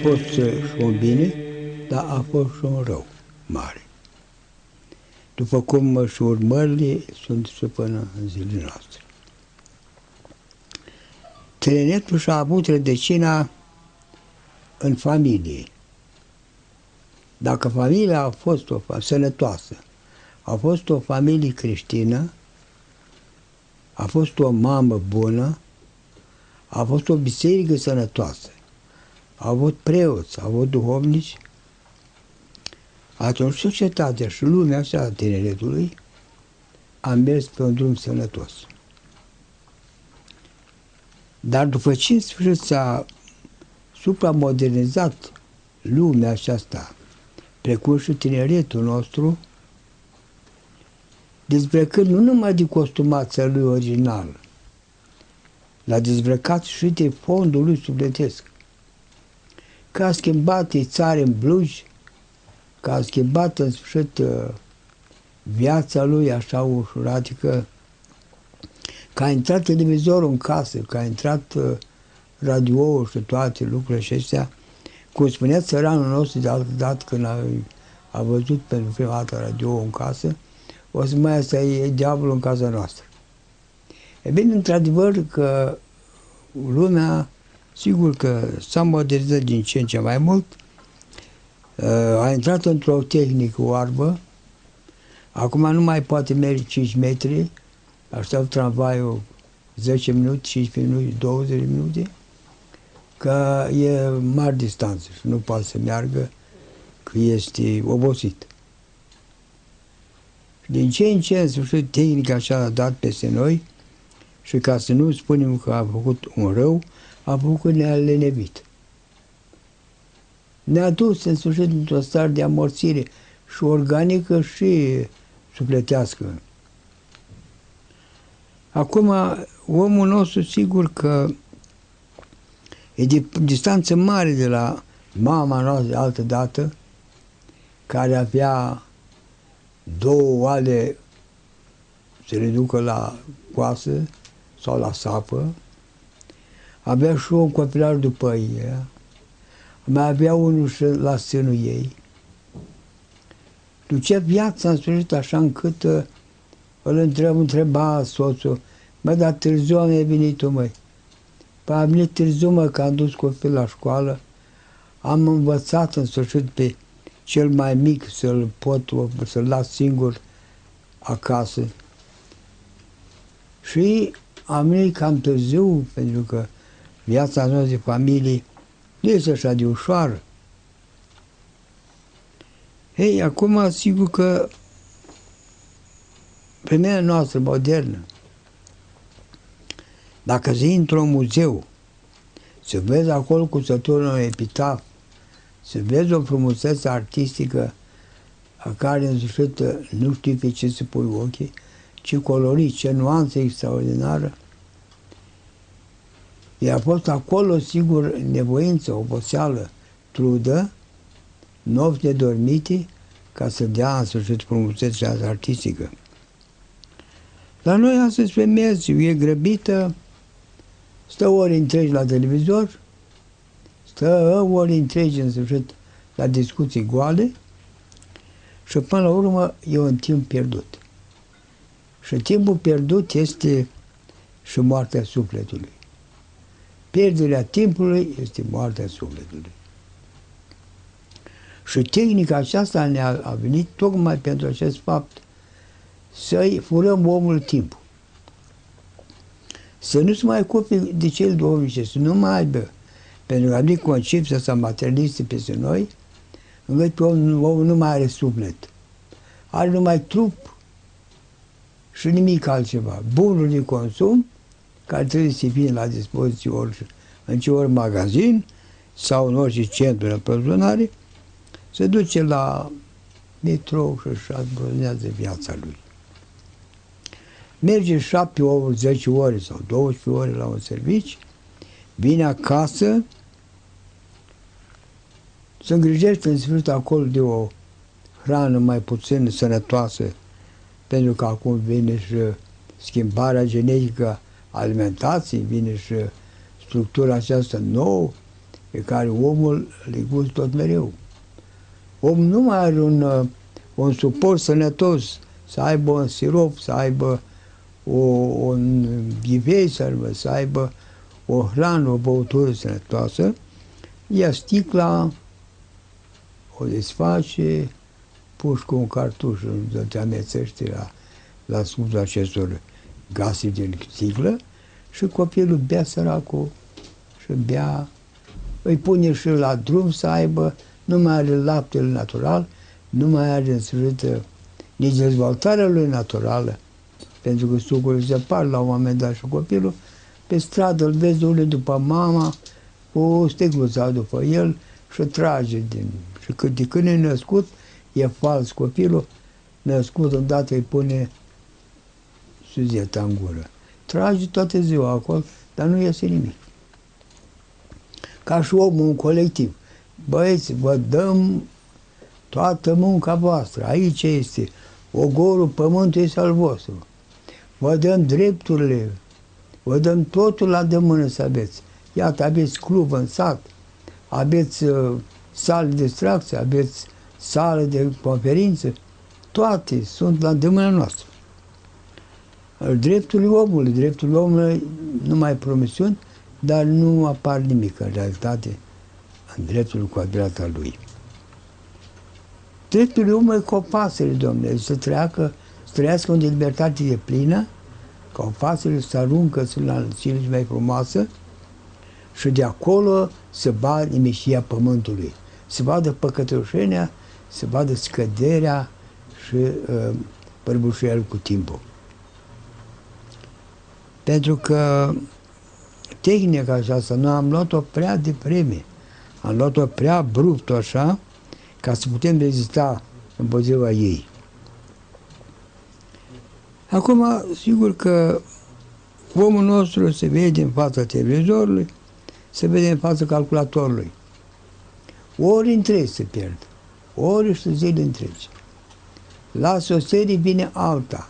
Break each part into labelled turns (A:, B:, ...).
A: a fost și un bine, dar a fost și un rău mare. După cum și urmările sunt și până în zilele noastre. Trenetul și-a avut rădăcina în familie. Dacă familia a fost o sănătoasă, a fost o familie creștină, a fost o mamă bună, a fost o biserică sănătoasă, a avut preoți, a avut duhovnici, atunci societatea și lumea așa a tineretului a mers pe un drum sănătos. Dar după ce în sfârșit s-a supramodernizat lumea aceasta, precum și tineretul nostru, dezbrăcând nu numai de costumația lui original, l-a dezbrăcat și de fondul lui sufletesc. Că a schimbat țară în blugi, că a schimbat în sfârșit uh, viața lui așa ușor, adică că a intrat televizorul în casă, că a intrat uh, radioul și toate lucrurile acestea, cum spunea țăranul nostru de altă dată când a, a văzut pentru prima dată radio în casă, o să mai asta e diavolul în casa noastră. E bine, într-adevăr că lumea, sigur că s-a modernizat din ce în ce mai mult, uh, a intrat într-o tehnică oarbă, acum nu mai poate merge 5 metri, aștept tramvaiul 10 minute, 15 minute, 20 minute, că e mare distanță și nu poate să meargă, că este obosit. Din ce în ce, în sfârșit, tehnica așa a dat peste noi și ca să nu spunem că a făcut un rău, a făcut că ne-a lenevit. Ne-a dus în sfârșit într-o stare de amorțire și organică și sufletească. Acum, omul nostru, sigur că e de distanță mare de la mama noastră altă dată, care avea două oale se reducă la coasă sau la sapă, avea și un copilar după ea, mai avea unul și la sânul ei. Ducea viața în sfârșit așa încât uh, îl întreb, întreba soțul, mă, dar târziu am venit tu, măi. Păi am venit târziu, mă, că am dus copil la școală, am învățat în sfârșit pe cel mai mic să-l pot, să-l las singur acasă. Și am venit cam târziu, pentru că viața noastră de familie nu este așa de ușoară. Ei, acum, sigur că femeia noastră modernă, dacă zi într-un muzeu, să vezi acolo cu sătură un epitaf, să vezi o frumusețe artistică a care în sfârșit nu știi pe ce să pui ochii, ce colorit, ce nuanță extraordinară. I-a fost acolo, sigur, nevoință, oboseală, trudă, nopți nedormite, ca să dea în sfârșit frumusețea artistică. La noi astăzi femeia e grăbită, stă ori întregi la televizor, stă ori întregi în sfârșit la discuții goale și până la urmă e un timp pierdut. Și timpul pierdut este și moartea sufletului. Pierderea timpului este moartea sufletului. Și tehnica aceasta ne-a venit tocmai pentru acest fapt, să-i furăm omul timpul. Să nu se mai ocupe de cel duhovnice, să nu mai aibă pentru că a venit concepția asta materialistă peste noi, încât omul, omul nu mai are suflet. Are numai trup și nimic altceva. Bunul de consum, care trebuie să fie la dispoziție ori, în ce ori magazin sau în orice centru de aprovizionare, se duce la metrou și își aprovizionează viața lui. Merge șapte ori, zece ore sau 12 ore la un serviciu, vine acasă, se îngrijește în sfârșit acolo de o hrană mai puțin sănătoasă, pentru că acum vine și schimbarea genetică a alimentației, vine și structura aceasta nouă, pe care omul le gust tot mereu. Om nu mai are un, uh, un suport sănătos, să aibă un sirop, să aibă o, un ghivei, să, să aibă o hrană, o băutură sănătoasă, ia sticla, o desface, puși cu un cartuș, te amețește la, la sfântul acestor gase din sticlă și copilul bea săracul și bea, îi pune și la drum să aibă, nu mai are laptele natural, nu mai are în sfârșit nici dezvoltarea lui naturală, pentru că sucul se par la un moment dat și copilul, pe stradă îl vezi unul după mama, cu o sticluță după el și trage din... Și când, de când e născut, e fals copilul, născut îndată îi pune suzeta în gură. Trage toată ziua acolo, dar nu iese nimic. Ca și omul un colectiv. Băieți, vă dăm toată munca voastră. Aici este ogorul, pământul este al vostru. Vă dăm drepturile, vă dăm totul la de mână să aveți. Iată, aveți club în sat, aveți uh, sală de distracție, aveți sală de conferințe, toate sunt la mână noastră. Dreptul omului, dreptul omului nu mai promisiuni, dar nu apar nimic în realitate în dreptul cu adevărat al lui. Dreptul omului cu o pasăre, domnule, să treacă, să trăiască în libertate de plină, ca o pasăre să aruncă sunt la cele mai frumoasă și de acolo să vadă emișia pământului, să vadă păcătoșenia, să vadă scăderea și uh, părbușirea cu timpul. Pentru că tehnica aceasta noi am luat-o prea devreme, am luat-o prea abrupt așa, ca să putem rezista împotriva ei. Acum, sigur că omul nostru se vede în fața televizorului, se vede în fața calculatorului. Ori întregi se pierd, ori și zile întregi. Lasă o serie, vine alta.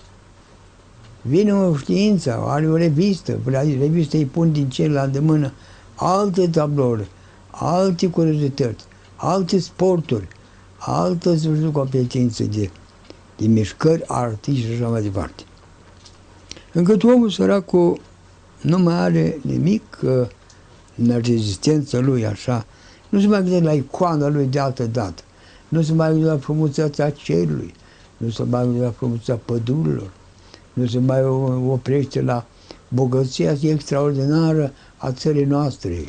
A: Vine o știință, are o revistă, revista îi pun din cel la mână alte tablouri, alte curiozități, alte sporturi, altă știu, competență de, de mișcări artistice și așa mai departe. Încât omul săracul nu mai are nimic uh, în rezistența lui așa, nu se mai gândește la icoana lui de altă dată, nu se mai gândește la frumusețea cerului, nu se mai gândește la frumusețea pădurilor, nu se mai oprește la bogăția extraordinară a țării noastre.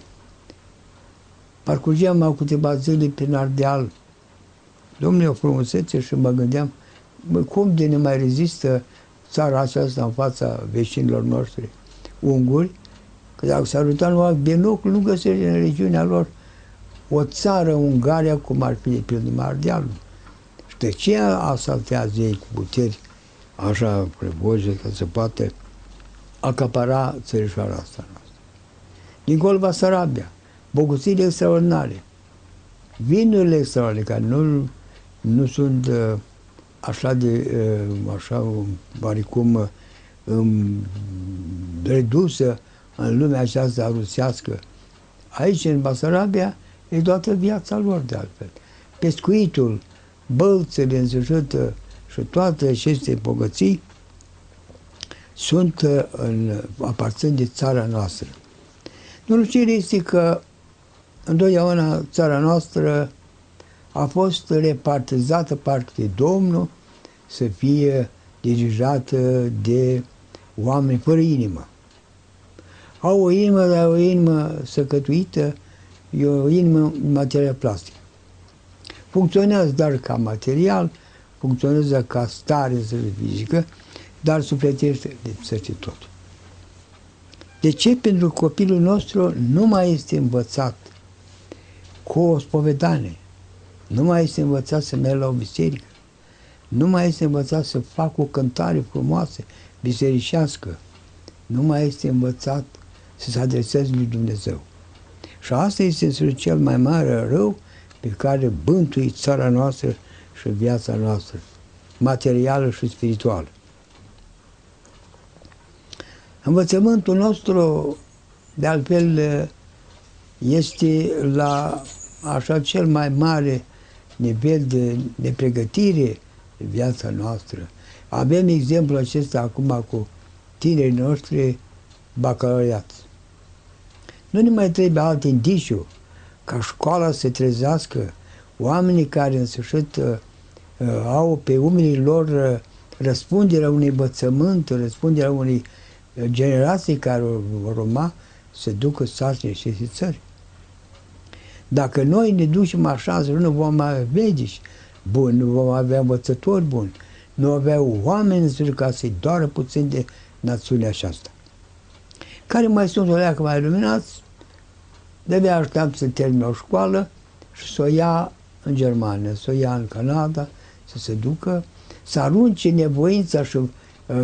A: Parcurgeam acum câteva zile prin Ardeal, Domnule, o frumusețe și mă gândeam, bă, cum de ne mai rezistă țara aceasta în fața vecinilor noștri unguri, că dacă s-ar uita numai binocul, nu găsește în regiunea lor o țară, Ungaria, cum ar fi de pildă Mardealul. Și de ce asaltează ei cu puteri așa prevoje că se poate acapara țărișoara asta noastră. Dincolo Basarabia, bogățiile extraordinare, vinurile extraordinare, care nu nu sunt uh, așa de, uh, așa, oarecum um, redusă în lumea aceasta rusească. Aici, în Basarabia, e toată viața lor de altfel. Pescuitul, bălțele însușită și toate aceste bogății sunt în, aparțin de țara noastră. Norocirea este că întotdeauna țara noastră a fost repartizată parcă de Domnul să fie dirijată de oameni fără inimă. Au o inimă, dar o inimă săcătuită, e o inimă material plastic. Funcționează doar ca material, funcționează ca stare fizică, dar sufletește lipsește tot. De ce? Pentru că copilul nostru nu mai este învățat cu o spovedanie, nu mai este învățat să meargă la o biserică. Nu mai este învățat să facă o cântare frumoasă, bisericească. Nu mai este învățat să se adreseze lui Dumnezeu. Și asta este cel mai mare rău pe care bântui țara noastră și viața noastră, materială și spirituală. Învățământul nostru, de altfel, este la așa cel mai mare nivel de, de pregătire de viața noastră. Avem exemplul acesta acum cu tinerii noștri bacalaureați. Nu ne mai trebuie alt indiciu ca școala să trezească oamenii care în sfârșit uh, uh, au pe umerii lor uh, răspunderea unui învățământ, răspunderea unei uh, generații care vor urma să ducă sarcini și țări. Dacă noi ne ducem așa, nu vom avea medici buni, nu vom avea învățători buni, nu avea oameni ca să-i doară puțin de națiunea aceasta. Care mai sunt o leacă mai luminați, de aștept să termine o școală și să o ia în Germania, să o ia în Canada, să se ducă, să arunce nevoința și uh,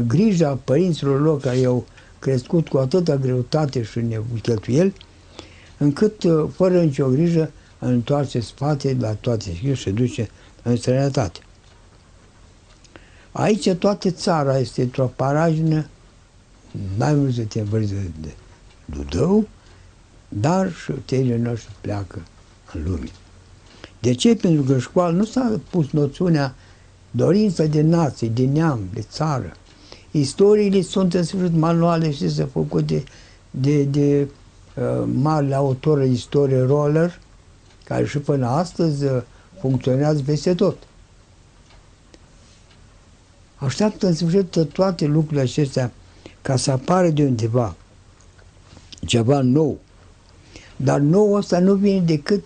A: grija părinților lor care i-au crescut cu atâta greutate și cheltuieli, încât, uh, fără nicio grijă, întoarce spate la toate și se duce în străinătate. Aici toată țara este într-o paragină, mai mult să te învăți de, de Dudău, dar și tinerii noștri pleacă în lume. De ce? Pentru că în școală nu s-a pus noțiunea dorința de nație, de neam, de țară. Istoriile sunt în sfârșit manuale, și se făcute de, de uh, mari autor istorie Roller, care și până astăzi uh, funcționează peste tot. Așteaptă în sfârșit toate lucrurile acestea ca să apară de undeva ceva nou. Dar nou ăsta nu vine decât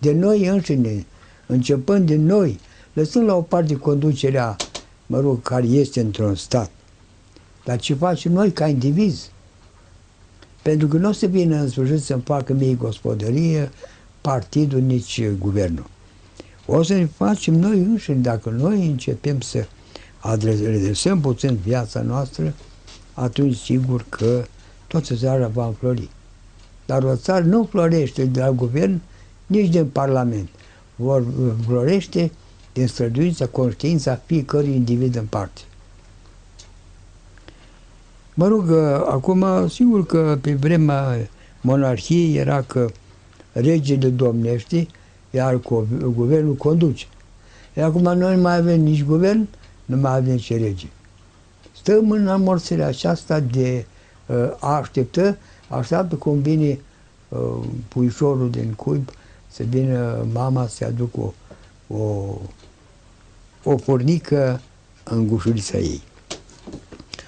A: de noi înșine, începând de noi, lăsând la o parte conducerea, mă rog, care este într-un stat. Dar ce facem noi ca indivizi? Pentru că nu o să vină în sfârșit să-mi facă mie gospodărie, partidul, nici guvernul. O să ne facem noi înșine, dacă noi începem să redresăm puțin viața noastră, atunci sigur că toată țara va înflori. Dar o țară nu florește de la guvern, nici din Parlament. Vor florește din străduința, conștiința fiecărui individ în parte. Mă rog, acum, sigur că pe vremea monarhiei era că regele domnește, iar guvernul conduce. Iar acum noi nu mai avem nici guvern, nu mai avem nici rege. Stăm în amorțirea aceasta de uh, a așteptă, așteaptă cum vine uh, puișorul din cuib, să vină mama să aducă o, o, o pornică în gușurița ei.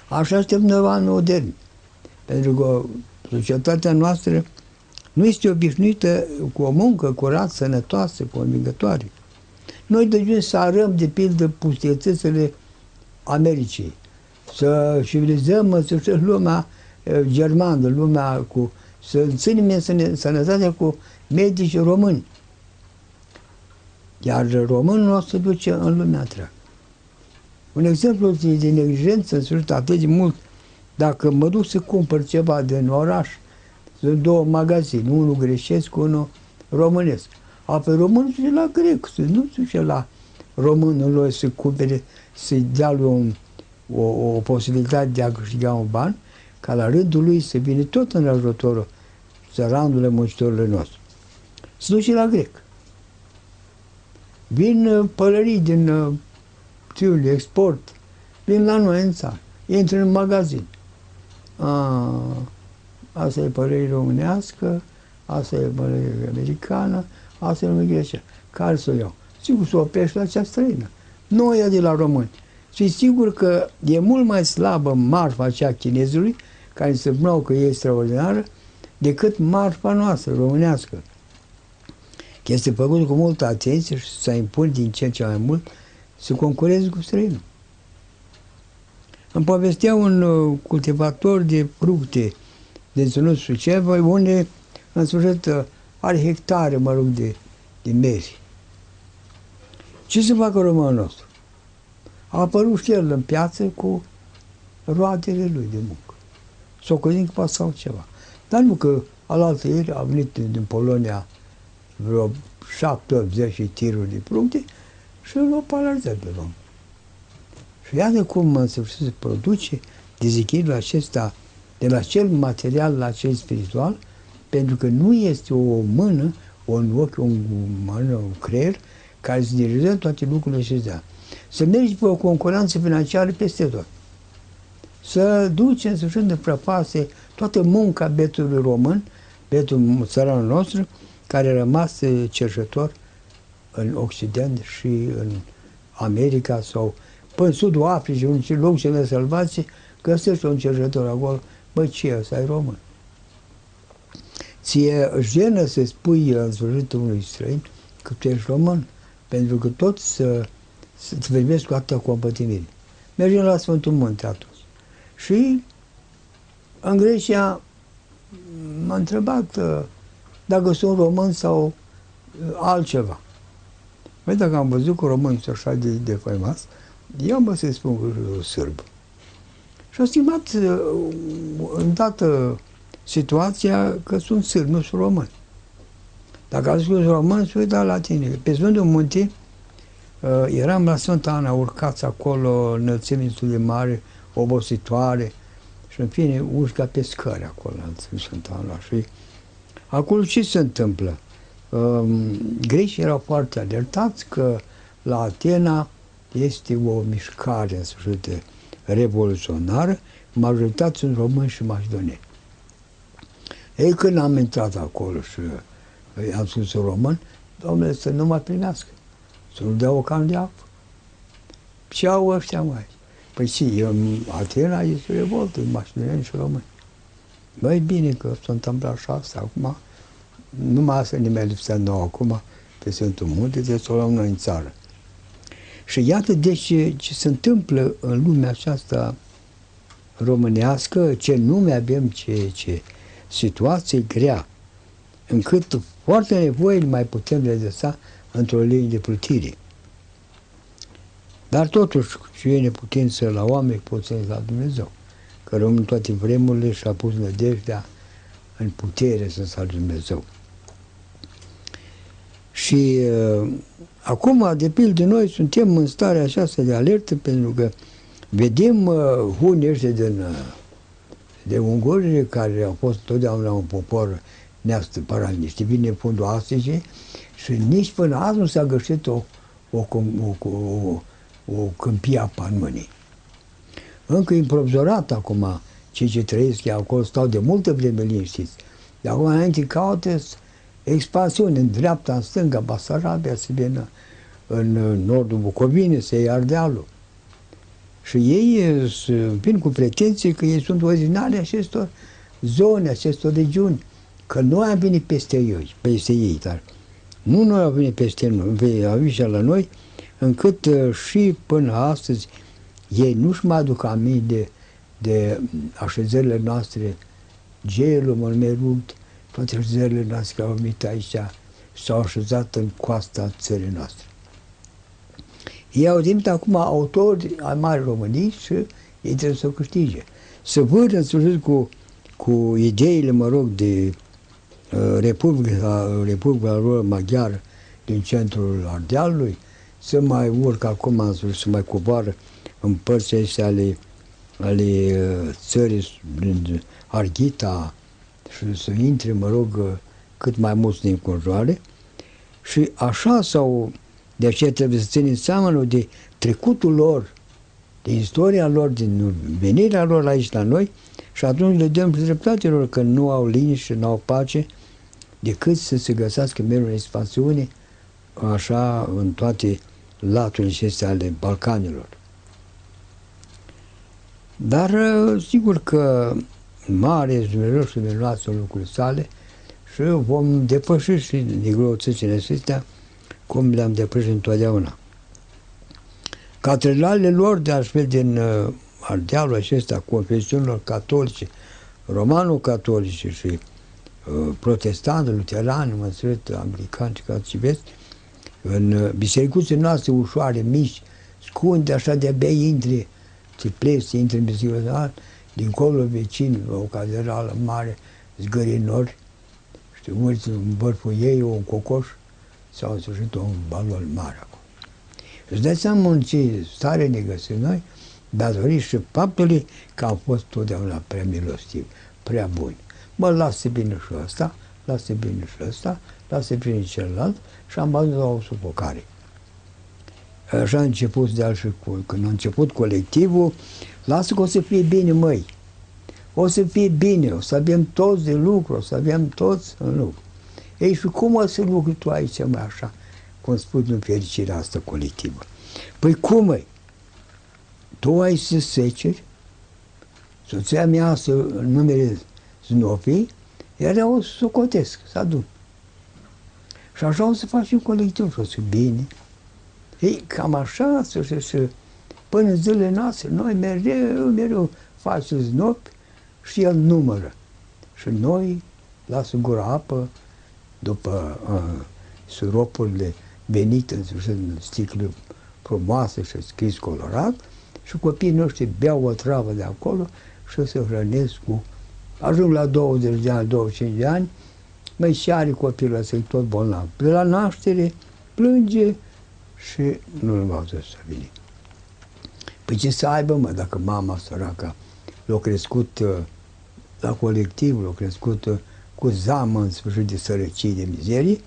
A: Așa suntem noi oameni moderni. Pentru că societatea noastră nu este obișnuită cu o muncă curată, sănătoasă, convingătoare. Noi de să arăm, de pildă, pustiețele Americii, să civilizăm să lumea germană, lumea cu, să ținem sănătatea cu medici români. Iar românul o să duce în lumea întreagă. Un exemplu de neglijență, în sfârșit, atât de mult, dacă mă duc să cumpăr ceva din oraș, sunt două magazine, unul greșesc, unul românesc. Apoi românul se la grec, nu se la românul lui să cumpere, să-i dea lui un, o, o posibilitate de a câștiga un ban, ca la rândul lui să vină tot în ajutorul țăranului muncitorilor noștri. Se duce la grec. Vin uh, pălării din uh, Tiuli, export, vin la noi în țară, intră în magazin. A, asta e pălărie românească, asta e pălărie americană, asta e numai greșeală. Care să o iau? Sigur, să o oprești la cea străină. Nu o de la români. Și sigur că e mult mai slabă marfa aceea chinezului, care se spuneau că e extraordinară, decât marfa noastră, românească. Este făcut cu multă atenție și să impun din ce în ce mai mult să concureze cu străinul. Îmi povestea un uh, cultivator de fructe de Ținut Suceava, unde, în sfârșit, uh, are hectare, mă rog, de, de meri. Ce să facă românul nostru? A apărut și el în piață cu roadele lui de muncă. S-o că poate sau ceva. Dar nu că alaltă ieri a venit din Polonia vreo șapte, opt, zece tiruri de fructe și l-au paralizat pe om. Și iată cum în sfârșit se produce dezechilibrul acesta de la cel material la cel spiritual, pentru că nu este o mână, un ochi, un mână, un creier, care să dirigează toate lucrurile acestea. Să mergi pe o concurență financiară peste tot. Să duci în sfârșit de prăpase toată munca betului român, betul țăranul nostru, care a rămas cercetător în Occident și în America sau până în sudul Africii, în loc cele sălbați, găsești un cercetător acolo, bă, ce ăsta e român? Ție jenă să spui în sfârșitul unui străin că tu ești român, pentru că tot să, să-ți vorbesc cu atâta compătimire. Mergem la Sfântul Munte atunci. Și în Grecia m-a întrebat uh, dacă sunt român sau uh, altceva. Păi dacă am văzut că românul sunt așa de, de faimos, eu mă să spun că sunt sârb. Și a stimat uh, îndată situația că sunt sârb, nu sunt român. Dacă a zis că sunt român, se uita la tine. Pe Sfântul Munte, eram la Sfânta Ana, urcați acolo, înălțimi destul de mare, obositoare, și în fine urca pe scări acolo, în Sfânta Ana. Și acolo ce se întâmplă? Um, grecii erau foarte alertați că la Atena este o mișcare în sfârșit revoluționară, majoritatea sunt români și macedoneni. Ei, când am intrat acolo și am spus român, domnule, să nu mă primească, să nu dea o cam de apă. Ce au ăștia mai? Păi și, eu, Atena este revoltă, macedoneni și români. Băi, bine că s-a întâmplat așa asta, acum numai asta ne mai lipsea nouă acum, pe Sfântul Munte, de să o luăm noi în țară. Și iată deci ce, ce se întâmplă în lumea aceasta românească, ce nume avem, ce, ce situație grea, încât foarte nevoie mai putem redresa într-o linie de plutire. Dar totuși, ce e neputință la oameni, pot să la Dumnezeu. Că în toate vremurile și-a pus nădejdea în putere să salve Dumnezeu. Și uh, acum, de pildă, noi suntem în starea aceasta de alertă pentru că vedem uh, hunii ăștia din, uh, de unguri care au fost totdeauna un popor neastăpărat, niște vine în fundul astăzi și nici până azi nu s-a găsit o, o, o, o, o câmpie a panmânii. Încă improvizat acum, cei ce trăiesc acolo stau de multă vreme liniștiți. De acum înainte caută expansiune în dreapta, în stânga, Basarabia, să vină în nordul Bucovinei, să iei Ardealul. Și ei vin cu pretenții că ei sunt originali acestor zone, acestor regiuni. Că noi am venit peste ei, peste ei, dar nu noi am venit peste noi, au venit la noi, încât și până astăzi ei nu-și mai aduc aminte de, de așezările noastre, gelul, Mărmerut, toate așezările noastre care au venit aici s-au așezat în coasta țării noastre. Ei au devenit acum autori ai mari Românii și ei trebuie să o câștige. Să vâră în sfârșit cu, cu ideile, mă rog, de uh, Republica, Republica lor maghiară din centrul Ardealului, să mai urcă acum, în sfârșit, să mai coboară în părțile ale, ale uh, țării, din Arghita, și să intre, mă rog, cât mai mulți din conjoare. Și așa sau de aceea trebuie să ținem seama de trecutul lor, de istoria lor, din venirea lor aici la noi și atunci le dăm dreptate lor că nu au liniște, nu au pace, decât să se găsească mereu în expansiune, așa, în toate laturile acestea ale Balcanilor. Dar sigur că mare Dumnezeu și minunați în lucrurile sale și vom depăși și negreutățile acestea cum le-am depășit întotdeauna. Catedralele lor, de altfel, din uh, Ardealul acesta, confesiunilor catolice, romano-catolice și uh, protestanți, luterani, mă americani și cațivesc, în uh, bisericuțele noastre ușoare, mici, scunde, așa de-abia intri, te pleci, intri în bisericuța dincolo vecin, o catedrală mare, zgărinori, știu, mulți în bărful ei, un cocoș, sau în sfârșit un balon mare acolo. Îți dai seama în ce stare ne găsim noi, datorită și faptului că am fost totdeauna prea milostivi, prea buni. mă lasă bine și ăsta, lasă bine și ăsta, lasă bine celălalt și am ajuns la o sufocare. Așa a început de altfel, când a început colectivul, lasă că o să fie bine, măi. O să fie bine, o să avem toți de lucru, o să avem toți în lucru. Ei, și cum o să lucri tu aici, mă, așa, cum spui în fericirea asta colectivă? Păi cum, măi? Tu ai să seceri, soția mea să numere Znopii, iar eu o să socotesc, să adun. Și așa o să facem colectiv și o să bine. Ei, cam așa, să, să, să, până în zilele noastre, noi mereu, mereu facem znopi și el numără. Și noi lasă gura apă după uh, suropurile venite în sticle frumoase și scris colorat și copiii noștri beau o travă de acolo și se hrănesc cu... Ajung la 20 de ani, 25 de ani, mai și are copilul ăsta, e tot bolnav. De la naștere plânge și nu-l mai să vine. Păi ce să aibă, mă, dacă mama săracă l-a crescut uh, la colectiv, l-a crescut uh, cu zamă în sfârșit de sărăcie, de mizerie,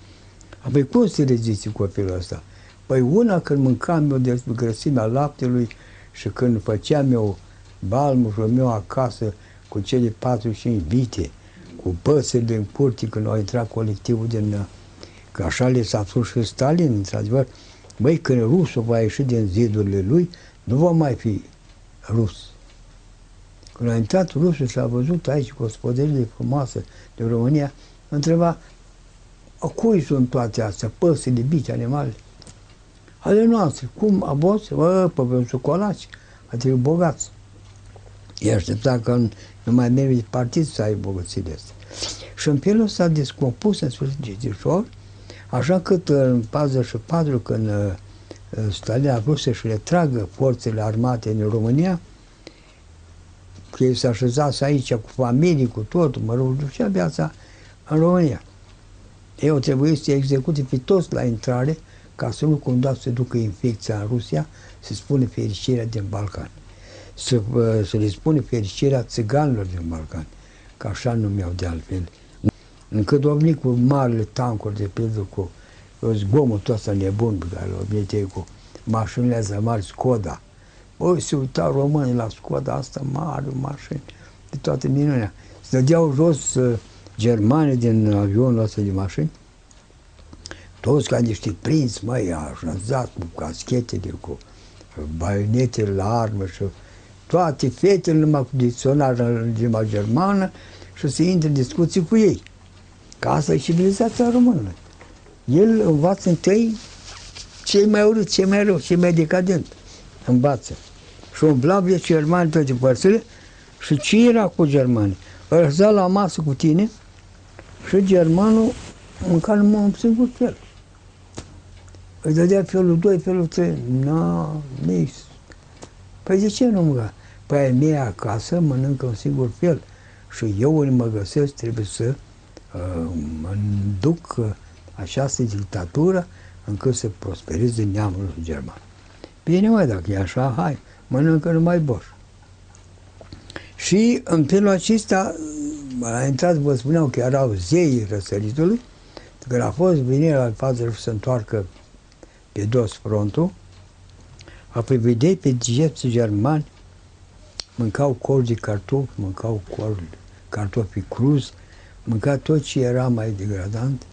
A: apoi cum se reziste copilul ăsta? Păi una când mâncam eu de grăsimea laptelui și când făceam eu balmușul meu acasă cu cele 45 vite, cu păsările în curte când au intrat colectivul din... Că așa le s-a spus și Stalin, într-adevăr, băi, când rusul va ieși din zidurile lui, nu va mai fi rus. Când a intrat rusul și a văzut aici gospodările frumoase de România, întreba, a cui sunt toate astea, păsările, bici, animale? Ale noastre, cum a fost? Bă, pe un socolaci, a trebuit bogați. E aștepta că nu mai merge partid să ai bogățile astea. Și în felul s-a descompus în sfârșit Gitișor, așa cât în 44, când uh, Stalin a vrut să-și retragă forțele armate în România, că ei s-a așezat aici cu familii, cu totul, mă rog, ducea viața în România. Ei au trebuit să execute pe toți la intrare, ca să nu cumva să ducă infecția în Rusia, să spune fericirea din Balcan. Să, să le spune fericirea țiganilor din Balcan, că așa numeau de altfel. Încât au venit cu marile tancuri, de pildă, cu zgomotul ăsta nebun pe care l-au venit ei cu mașinile astea mari, Skoda. Băi, se uitau românii la Skoda asta mare, mașini, de toate minunea. Se dădeau jos uh, germani din avionul ăsta de mașini, toți ca niște prinți, măi, așezați cu caschetele, cu baionetele la armă și toate fetele numai cu dicționar în limba germană și să intre în discuții cu ei. Ca asta e civilizația română. El învață întâi cei mai urât, cei mai rău, cei mai decadent. Învață. Și umbla de germani toate părțile și ce era cu germani? Îl la masă cu tine și germanul mânca numai un singur fel. Îi dădea felul 2, felul 3. Nu, nici. Păi de ce nu mânca? Păi ai mei acasă mănâncă un singur fel. Și eu unde mă găsesc trebuie să uh, mă duc uh, această dictatură încât să prospereze neamul german. Bine, mă, dacă e așa, hai, mănâncă numai boș. Și în felul acesta, a intrat, vă spuneau că erau zeii răsăritului, când a fost venit la față să se întoarcă pe dos frontul, apoi vedeai pe digeții germani, mâncau col de cartofi, mâncau col, cartofi cruz, mâncau tot ce era mai degradant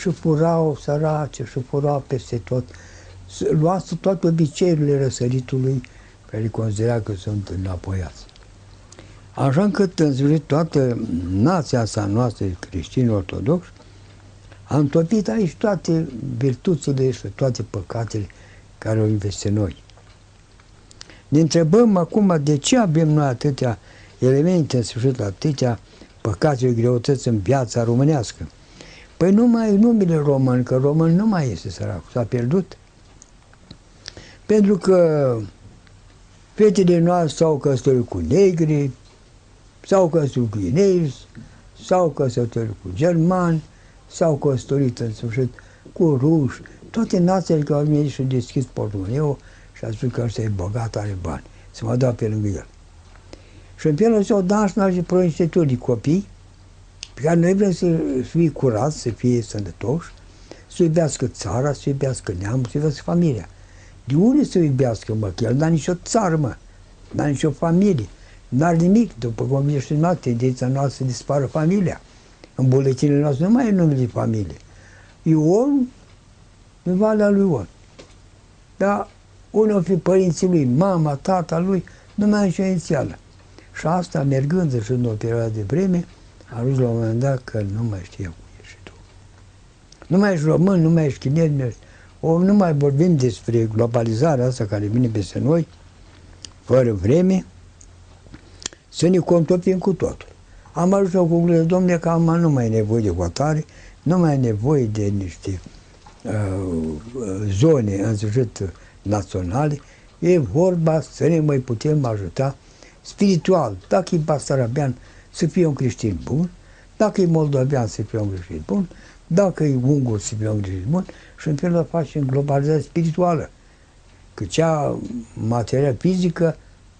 A: și furau sărace și furau peste tot. Luați toate obiceiurile răsăritului care îi considera că sunt înapoiați. Așa încât, în sfârșit, toată nația asta noastră creștini ortodoxi a întopit aici toate virtuțile și toate păcatele care au investit noi. Ne întrebăm acum de ce avem noi atâtea elemente, în sfârșit, atâtea păcate și greutăți în viața românească. Păi nu mai numele român, că român nu mai este sărac, s-a pierdut. Pentru că fetele noastre s-au căsătorit cu negri, s-au căsătorit cu chinezi, s-au căsătorit cu germani, s-au căsătorit în sfârșit cu ruși, toate națiile care au venit și deschis portmoneu și a spus că ăsta e bogat, are bani, să mă dau pe lângă el. Și în felul ăsta au dat și proiectături de copii, pe care noi vrem să fie curați, să fie sănătoși, să iubească țara, să iubească neamul, să iubească familia. De unde să iubească, mă? Că el n-a nicio țară, mă. N-a nicio familie. N-are nimic, după cum ești în tendența noastră să dispară familia. În buletinele noastre nu mai e numele de familie. Ion, în valea lui Ion. Dar unul o fi părinții lui, mama, tata lui, nu mai nicio inițială. Și asta, mergând și în o perioadă de vreme, a ajuns la un moment dat că nu mai știe cum ești tu. Nu mai ești român, nu mai ești chinez, nu, ești... o, nu mai vorbim despre globalizarea asta care vine peste noi, fără vreme, să ne contopim cu totul. Am ajuns la concluzie, domnule, că am nu mai e nevoie de hotare, nu mai e nevoie de niște uh, zone, în sfârșit, naționale, e vorba să ne mai putem ajuta spiritual. Dacă e basarabean, să fie un creștin bun, dacă e moldovean, să fie un creștin bun, dacă e ungur, să fie un creștin bun și în felul facem globalizare spirituală. Că cea materială fizică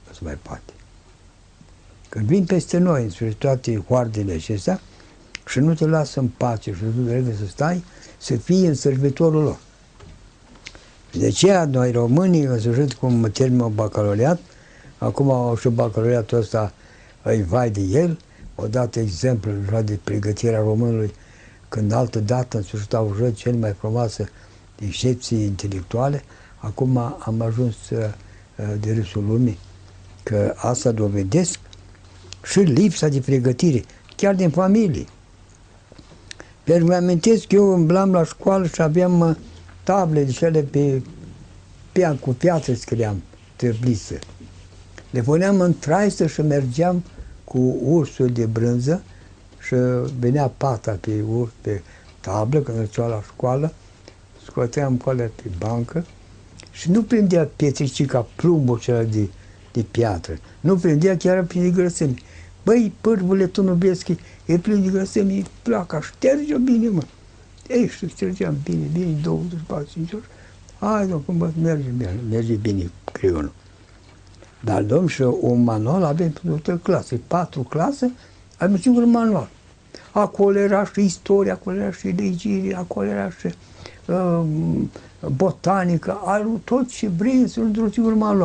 A: nu se mai poate. Când vin peste noi, în sfârșit, toate hoardele acestea, și nu te lasă în pace și nu trebuie să stai, să fii în servitorul lor. De aceea, noi românii, în sfârșit, cum termină bacalaureat, acum și bacalaureatul ăsta îi vai de el, odată exemplu de pregătirea românului, când altă dată, în sfârșit, au jurat cel mai frumoasă excepții intelectuale, acum am ajuns uh, de râsul lumii, că asta dovedesc și lipsa de pregătire, chiar din familie. Pentru că amintesc, eu îmblam la școală și aveam uh, table de cele pe, pe cu piatră scriam, târbliță. Le puneam în traistă și mergeam cu ursul de brânză și venea pata pe urs, pe tablă, când mergea la școală, scoteam coale pe bancă și nu prindea pietricica plumbul cel de, de piatră. Nu prindea chiar plin de grăsimi. Băi, pârvule, tu nu vezi că e plin de grăsimi, placa, șterge-o bine, mă. Ei, și ștergeam bine, bine, 24, 5 ori. Hai, domnul, merge bine, merge bine creionul. Dar dăm și un manual, avem pentru clase, patru clase, avem un singur manual. Acolo era și istoria, acolo era și legire, acolo era și uh, botanică, tot ce vrei într-un singur manual.